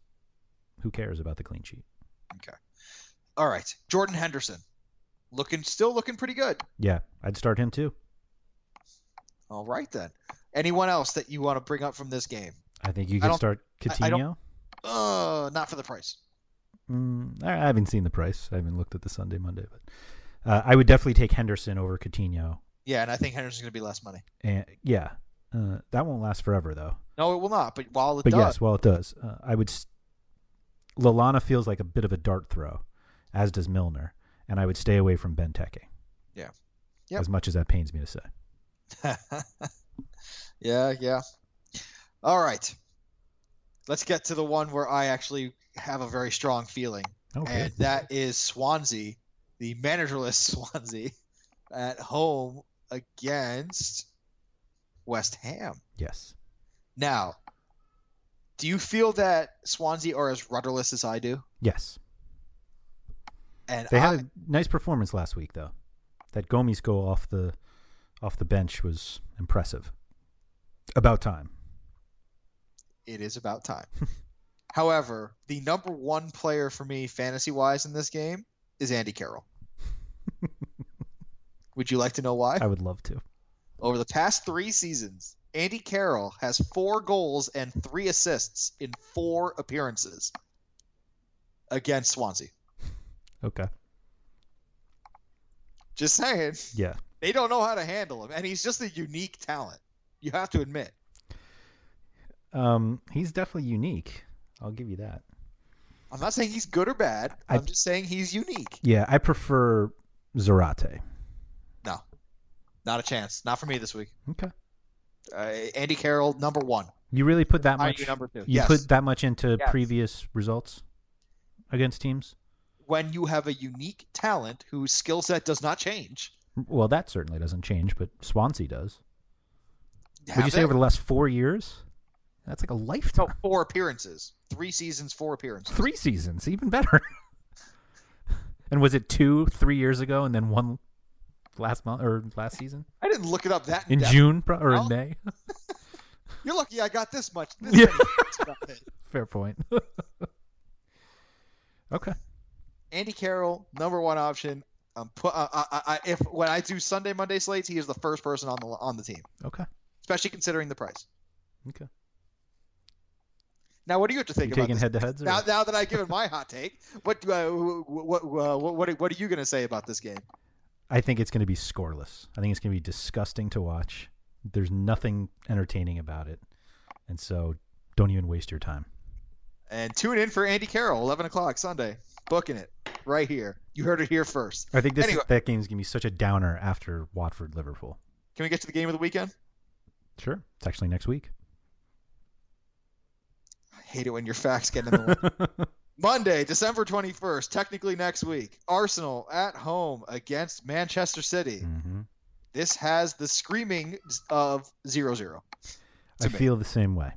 F: who cares about the clean sheet?
D: Okay. All right. Jordan Henderson. Looking still looking pretty good.
F: Yeah, I'd start him too.
D: All right then. Anyone else that you want to bring up from this game?
F: I think you could
D: don't-
F: start
D: I- I don't-
F: Coutinho.
D: Uh, not for the price.
F: Mm, I haven't seen the price. I haven't looked at the Sunday Monday, but uh, I would definitely take Henderson over Coutinho.
D: Yeah, and I think Henderson's going to be less money.
F: And yeah, uh, that won't last forever though.
D: No, it will not. But while it
F: but
D: does,
F: yes, well it does. Uh, I would. S- Lallana feels like a bit of a dart throw, as does Milner, and I would stay away from Benteke.
D: Yeah. Yep.
F: As much as that pains me to say.
D: yeah, yeah. All right. Let's get to the one where I actually have a very strong feeling,
F: Okay.
D: and that is Swansea, the managerless Swansea, at home against West Ham.
F: Yes.
D: Now, do you feel that Swansea are as rudderless as I do?
F: Yes.
D: And
F: They
D: I,
F: had a nice performance last week, though. That Gomis go off the off the bench was impressive. About time.
D: it is about time. However, the number one player for me, fantasy wise, in this game is Andy Carroll. Would you like to know why?
F: I would love to.
D: Over the past three seasons, Andy Carroll has four goals and three assists in four appearances against Swansea.
F: Okay.
D: Just saying,
F: Yeah.
D: they don't know how to handle him, and he's just a unique talent. You have to admit.
F: Um, he's definitely unique. I'll give you that.
D: I'm not saying he's good or bad.
F: I-
D: I'm just saying he's unique.
F: Yeah, I prefer Zarate.
D: No, not a chance. Not for me this week.
F: Okay.
D: Uh, Andy Carroll, number one.
F: You really put that
D: Are
F: much
D: you number two?
F: You
D: Yes.
F: put that much into
D: Yes.
F: previous results against teams?
D: When you have a unique talent whose skill set does not change.
F: Well, that certainly doesn't change, but Swansea does. Would
D: have
F: you say
D: they-
F: over the last 4 years? That's like a lifetime.
D: No, four appearances, three seasons, four appearances.
F: Three seasons, even better. and was it two, three years ago, and then one last month or last season
D: I didn't look it up that
F: in
D: depth.
F: June pro- or
D: No.
F: in May?
D: You're lucky I got this much. This
F: Yeah.
D: many facts about it.
F: Fair point. okay.
D: Andy Carroll, number one option. Um, put, uh, I, I, if when I do Sunday Monday slates, he is the first person on the on the team,
F: Okay.
D: especially considering the price.
F: Okay.
D: Now, what do you have to think
F: You
D: about
F: taking head-to-heads
D: Now, now that I've given my hot take, what I, what, what, what, what, what are you going to say about this game?
F: I think it's going to be scoreless. I think it's going to be disgusting to watch. There's nothing entertaining about it. And so don't even waste your time.
D: And tune in for Andy Carroll, 11 o'clock Sunday. Booking it right here. You heard it here first.
F: I think this
D: Anyway.
F: is, that game's going to be such a downer after Watford Liverpool.
D: Can we get to the game of the weekend?
F: Sure. It's actually next week.
D: I hate it when your facts get in the way. Monday, December 21st, technically next week. Arsenal at home against Manchester City.
F: hmm
D: This has the screaming of 0-0.
F: I
D: me.
F: feel the same way.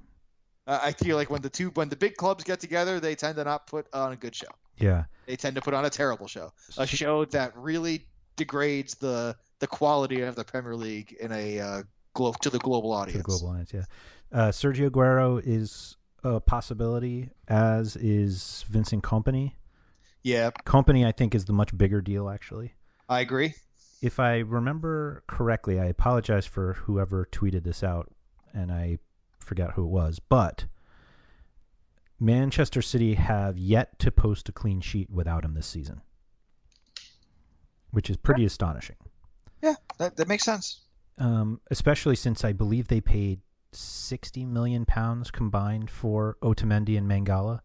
D: I feel like when the two when the big clubs get together, they tend to not put on a good show.
F: Yeah.
D: They tend to put on a terrible show. A show that really degrades the the quality of the Premier League in a uh, glo- to the global audience.
F: To the global audience, yeah. Uh, Sergio Aguero is a possibility, as is Vincent Kompany.
D: Yeah,
F: Kompany, I think, is the much bigger deal, actually.
D: I agree.
F: if I remember correctly, I apologize for whoever tweeted this out, and I forgot who it was, but Manchester City have yet to post a clean sheet without him this season, which is pretty astonishing.
D: Yeah, that, that makes sense.
F: Um, especially since I believe they paid sixty million pounds combined for Otamendi and Mangala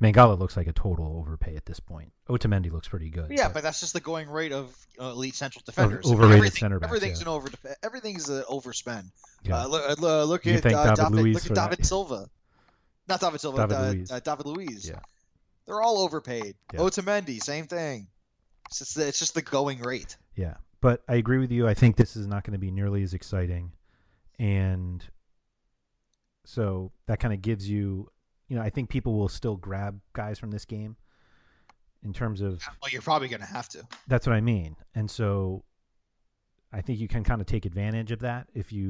F: Mangala looks like a total overpay at this point. Otamendi looks pretty good.
D: Yeah, but, that's just the going rate of uh, elite central defenders.
F: overrated
D: everything,
F: center backs,
D: Everything's
F: yeah.
D: an over. Everything's an overspend.
F: Yeah.
D: Uh, look, uh, look at uh,
F: David
D: look at? David Silva. Not David Silva.
F: David
D: uh,
F: Luiz.
D: Uh, David Luiz.
F: Yeah.
D: They're all overpaid.
F: Yeah.
D: Otamendi, same thing. It's just, it's just the going rate.
F: Yeah, but I agree with you. I think this is not going to be nearly as exciting, and so that kind of gives you, you know, I think people will still grab guys from this game. In terms of
D: Well, you're probably going to have to.
F: that's what I mean, and so I think you can kind of take advantage of that if you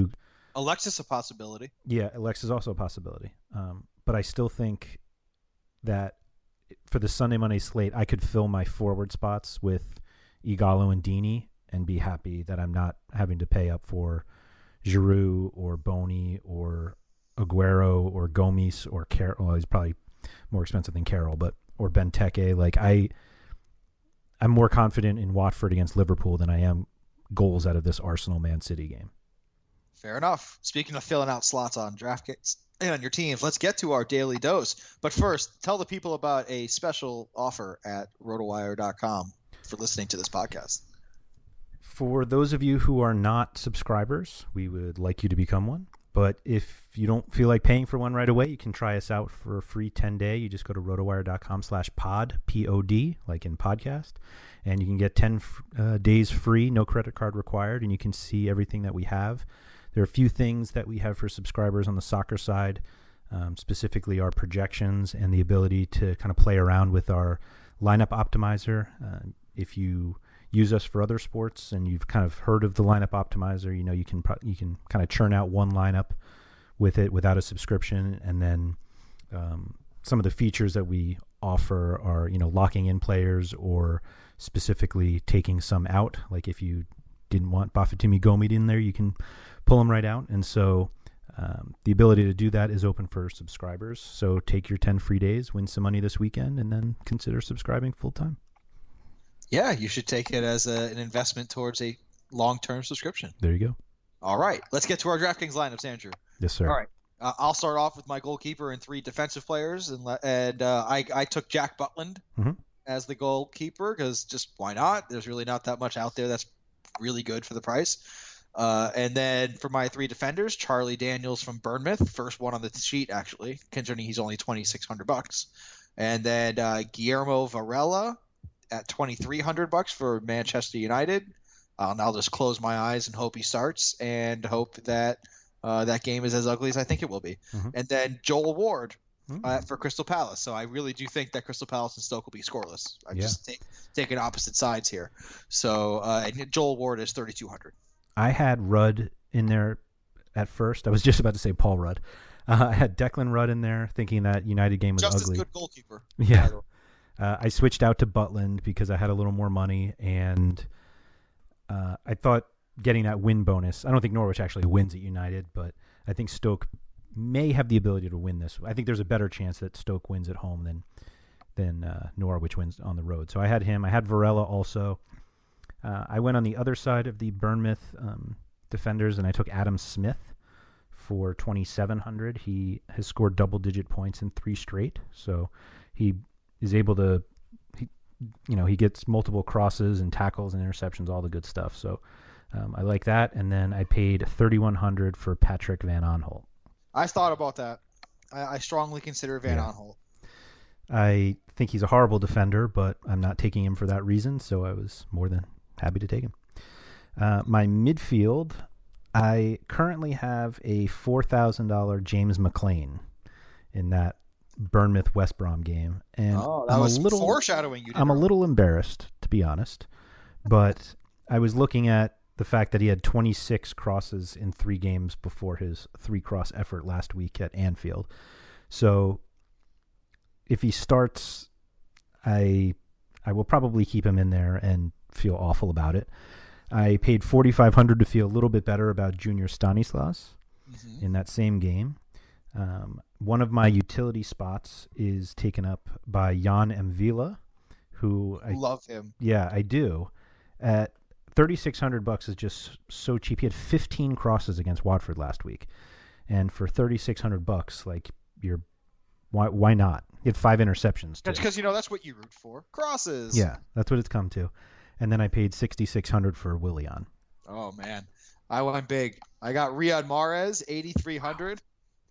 D: Alexis a possibility.
F: Yeah, Alex is also a possibility. Um, but I still think that for the Sunday Monday slate, I could fill my forward spots with Ighalo and Deeney and be happy that I'm not having to pay up for Giroud or Bony or Aguero or Gomis or Carroll. Well, he's probably more expensive than Carroll, but or Benteke. Like I, I'm more confident in Watford against Liverpool than I am goals out of this Arsenal Man City game.
D: Fair enough. Speaking of filling out slots on DraftKings and on your teams, let's get to our daily dose. But first, tell the people about a special offer at rotowire.com for listening to this podcast.
F: For those of you who are not subscribers, we would like you to become one. But if you don't feel like paying for one right away, you can try us out for a free 10 day. You just go to rotowire.com slash pod, P O D, like in podcast, and you can get 10 uh, days free, no credit card required, and you can see everything that we have. There are a few things that we have for subscribers on the soccer side, um, specifically our projections and the ability to kind of play around with our lineup optimizer. Uh, if you use us for other sports and you've kind of heard of the lineup optimizer, you know you can pro- you can kind of churn out one lineup with it without a subscription, and then um, some of the features that we offer are you know locking in players or specifically taking some out. Like if you didn't want Bafetimbi Gomis in there, you can pull them right out, and so. Um, the ability to do that is open for subscribers. So take your 10 free days, win some money this weekend, and then consider subscribing full time.
D: Yeah, you should take it as a, an investment towards a long-term subscription.
F: There you go.
D: All right, let's get to our DraftKings lineups, Andrew.
F: Yes, sir.
D: All right, uh, I'll start off with my goalkeeper and three defensive players, and and uh, I I took Jack Butland
F: Mhm.
D: as the goalkeeper because just why not? There's really not that much out there that's really good for the price. Uh, and then for my three defenders, Charlie Daniels from Bournemouth, first one on the sheet actually, considering he's only twenty six hundred bucks. And then uh, Guillermo Varela at twenty three hundred bucks for Manchester United. Uh, and I'll now just close my eyes and hope he starts, and hope that uh, that game is as ugly as I think it will be.
F: Mhm.
D: And then Joel Ward
F: Mm.
D: uh, for Crystal Palace. So I really do think that Crystal Palace and Stoke will be scoreless. I'm
F: Yeah.
D: just take, taking opposite sides here. So uh, and Joel Ward is thirty two hundred.
F: I had Rudd in there at first. I was just about to say Paul Rudd. Uh, I had Declan Rudd in there, thinking that United game was
D: Just
F: ugly.
D: as good goalkeeper.
F: Yeah.
D: by the way.
F: Uh, I switched out to Butland because I had a little more money, and uh, I thought getting that win bonus. I don't think Norwich actually wins at United, but I think Stoke may have the ability to win this. I think there's a better chance that Stoke wins at home than than uh, Norwich wins on the road. So I had him. I had Varela also. Uh, I went on the other side of the Bournemouth um, defenders, and I took Adam Smith for 2,700. He has scored double-digit points in three straight, so he is able to, he, you know, he gets multiple crosses and tackles and interceptions, all the good stuff. So um, I like that. And then I paid 3,100 for Patrick Van Aanholt.
D: I thought about that. I, I strongly consider Van
F: Yeah.
D: Aanholt.
F: I think he's a horrible defender, but I'm not taking him for that reason, so I was more than happy to take him. Uh, my midfield, I currently have a four thousand dollar James McClean in that Bournemouth West Brom game, and
D: Oh,
F: I'm
D: was
F: a little
D: foreshadowing. You
F: I'm a little embarrassed, to be honest, but I was looking at the fact that he had 26 crosses in three games before his three cross effort last week at Anfield. So if he starts, I I will probably keep him in there and feel awful about it. I paid 4500 to feel a little bit better about Junior Stanislas
D: Mhm.
F: in that same game. Um, one of my utility spots is taken up by Yann M'Vila, who I
D: Love him.
F: yeah, I do. At thirty six hundred bucks is just so cheap. He had fifteen crosses against Watford last week, and for thirty six hundred bucks, like you're Why why not? He had five interceptions.
D: That's because you know that's what you root for. Crosses.
F: Yeah, that's what it's come to. And then I paid sixty six hundred for Willian.
D: Oh man, I went big. I got Riyad Mahrez, eighty three hundred.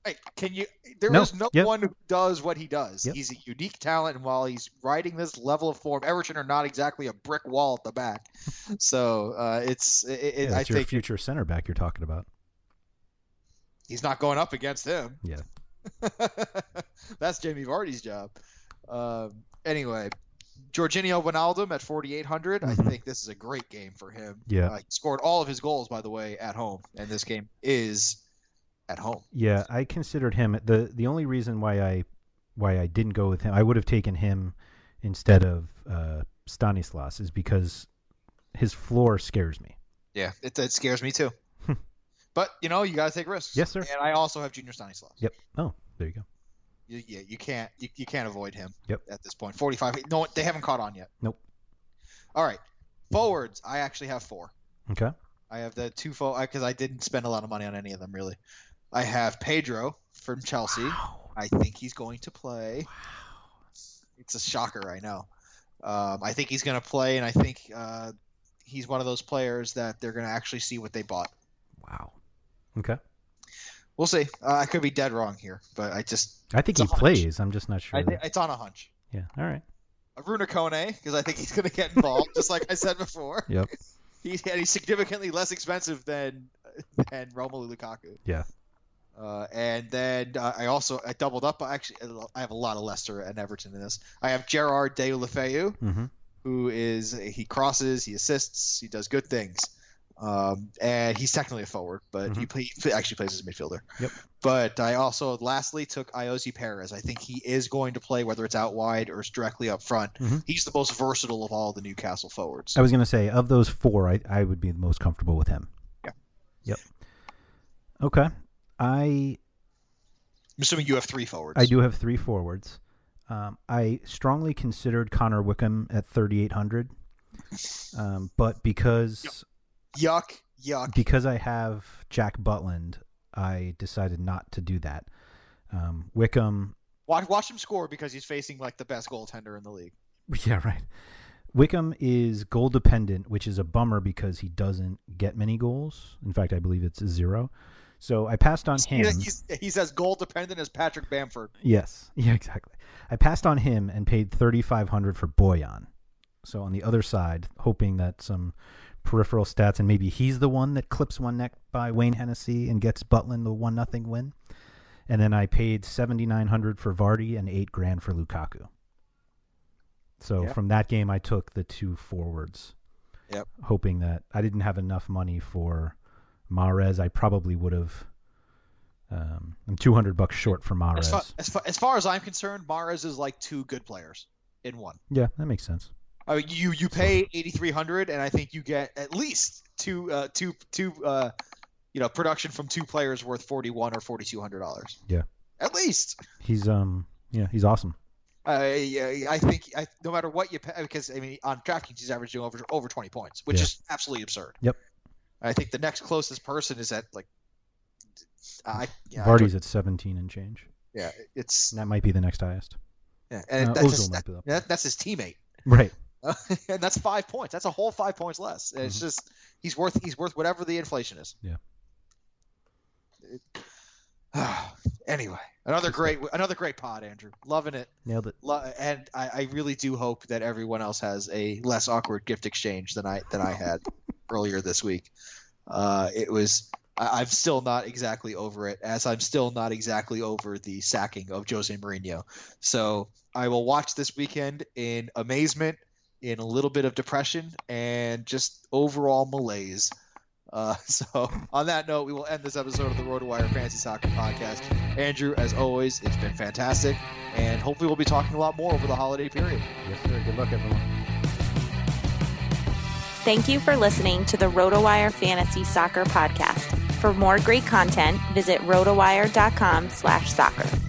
D: Hey, can you? There
F: No,
D: is no
F: yep.
D: one who does what he does.
F: Yep.
D: He's a unique talent, and while he's riding this level of form, Everton are not exactly a brick wall at the back. so uh, it's. It,
F: Yeah,
D: I
F: your
D: think
F: future center back you're talking about.
D: he's not going up against him.
F: Yeah.
D: That's Jamie Vardy's job. Um, anyway, Georginio Wijnaldum at 4,800. I
F: Mhm.
D: think this is a great game for him.
F: Yeah.
D: Uh, he scored all of his goals, by the way, at home, and this game is at home.
F: Yeah, I considered him the the only reason why I why I didn't go with him. I would have taken him instead of uh, Stanislas is because his floor scares me.
D: Yeah, it, it scares me too. but you know, you got to take risks.
F: Yes, sir.
D: And I also have Junior Stanislas.
F: Yep. Oh, there you go.
D: You, yeah, you can't you, you can't avoid him.
F: Yep.
D: At this point, 45. No, they haven't caught on yet.
F: Nope.
D: All right, forwards. I actually have four.
F: Okay.
D: I have the two fo because I didn't spend a lot of money on any of them really. I have Pedro from Chelsea. Wow. I think he's going to play. Wow. It's a shocker, I know. Um, I think he's going to play, and I think uh, he's one of those players that they're going to actually see what they bought.
F: Wow. Okay.
D: We'll see. Uh, I could be dead wrong here, but I just
F: I think he plays. I'm just not sure.
D: I it's on a hunch.
F: yeah. All right.
D: Runa Kone because I think he's going to get involved, just like I said before.
F: Yep.
D: He, and he's significantly less expensive than than Romelu Lukaku.
F: Yeah.
D: Uh, and then uh, I also I doubled up. Actually, I have a lot of Leicester and Everton in this. I have Gerard Deulofeu,
F: Mm-hmm.
D: who is he crosses, he assists, he does good things, um, and he's technically a forward, but he, play, he actually plays as a midfielder.
F: Yep.
D: But I also lastly took Ayoze Perez. I think he is going to play whether it's out wide or it's directly up front.
F: Mhm.
D: He's the most versatile of all the Newcastle forwards.
F: I was going to say of those four, I I would be the most comfortable with him.
D: Yeah.
F: Yep. Okay. I
D: I'm assuming you have three forwards.
F: I do have three forwards. Um, I strongly considered Connor Wickham at 3,800, um, but because
D: Yuck, yuck.
F: because I have Jack Butland, I decided not to do that. Um, Wickham,
D: Watch, watch him score because he's facing like the best goaltender in the league.
F: yeah, right. Wickham is goal dependent, which is a bummer because he doesn't get many goals. In fact, I believe it's zero. So I passed on him.
D: he's, he's as goal dependent as Patrick Bamford.
F: Yes, yeah, exactly. I passed on him and paid thirty five hundred for Bojan. So on the other side, hoping that some peripheral stats and maybe he's the one that clips one neck by Wayne Hennessy and gets Butland the one nothing win. And then I paid seventy nine hundred for Vardy and eight grand for Lukaku. So
D: Yeah.
F: from that game, I took the two forwards.
D: Yep.
F: Hoping that I didn't have enough money for Mares. I probably would have. Um, I'm two hundred bucks short for Mares.
D: As far, as, far, as far as I'm concerned, Mares is like two good players in one.
F: Yeah, that makes sense.
D: I mean, you you pay eighty three hundred, and I think you get at least two uh, two two uh, you know production from two players worth forty one or forty two hundred dollars.
F: Yeah.
D: At least.
F: He's um yeah, he's awesome.
D: I I think I, no matter what you pay, because I mean on DraftKings he's averaging over over twenty points, which
F: Yeah.
D: is absolutely absurd.
F: Yep.
D: I think the next closest person is at like. I yeah, I
F: Vardy's
D: don't-
F: at 17 and change.
D: yeah, it's
F: That might be the next highest.
D: yeah, and
F: Uh,
D: that's,
F: might
D: that, that's his teammate.
F: Right.
D: and that's five points. That's a whole five points less. It's just he's worth he's worth whatever the inflation is.
F: Yeah.
D: anyway, another great another great pod, Andrew. Loving it.
F: Nailed it.
D: Lo- and I, I really do hope that everyone else has a less awkward gift exchange than I than I had earlier this week. Uh, it was. I, I'm still not exactly over it, as I'm still not exactly over the sacking of Jose Mourinho. So I will watch this weekend in amazement, in a little bit of depression, and just overall malaise. Uh, so on that note, we will end this episode of the RotoWire Fantasy Soccer Podcast. Andrew, as always, it's been fantastic, and hopefully we'll be talking a lot more over the holiday period.
F: Yes, sir. Good luck, everyone.
E: Thank you for listening to the RotoWire Fantasy Soccer Podcast. For more great content, visit rotowire.com slash soccer.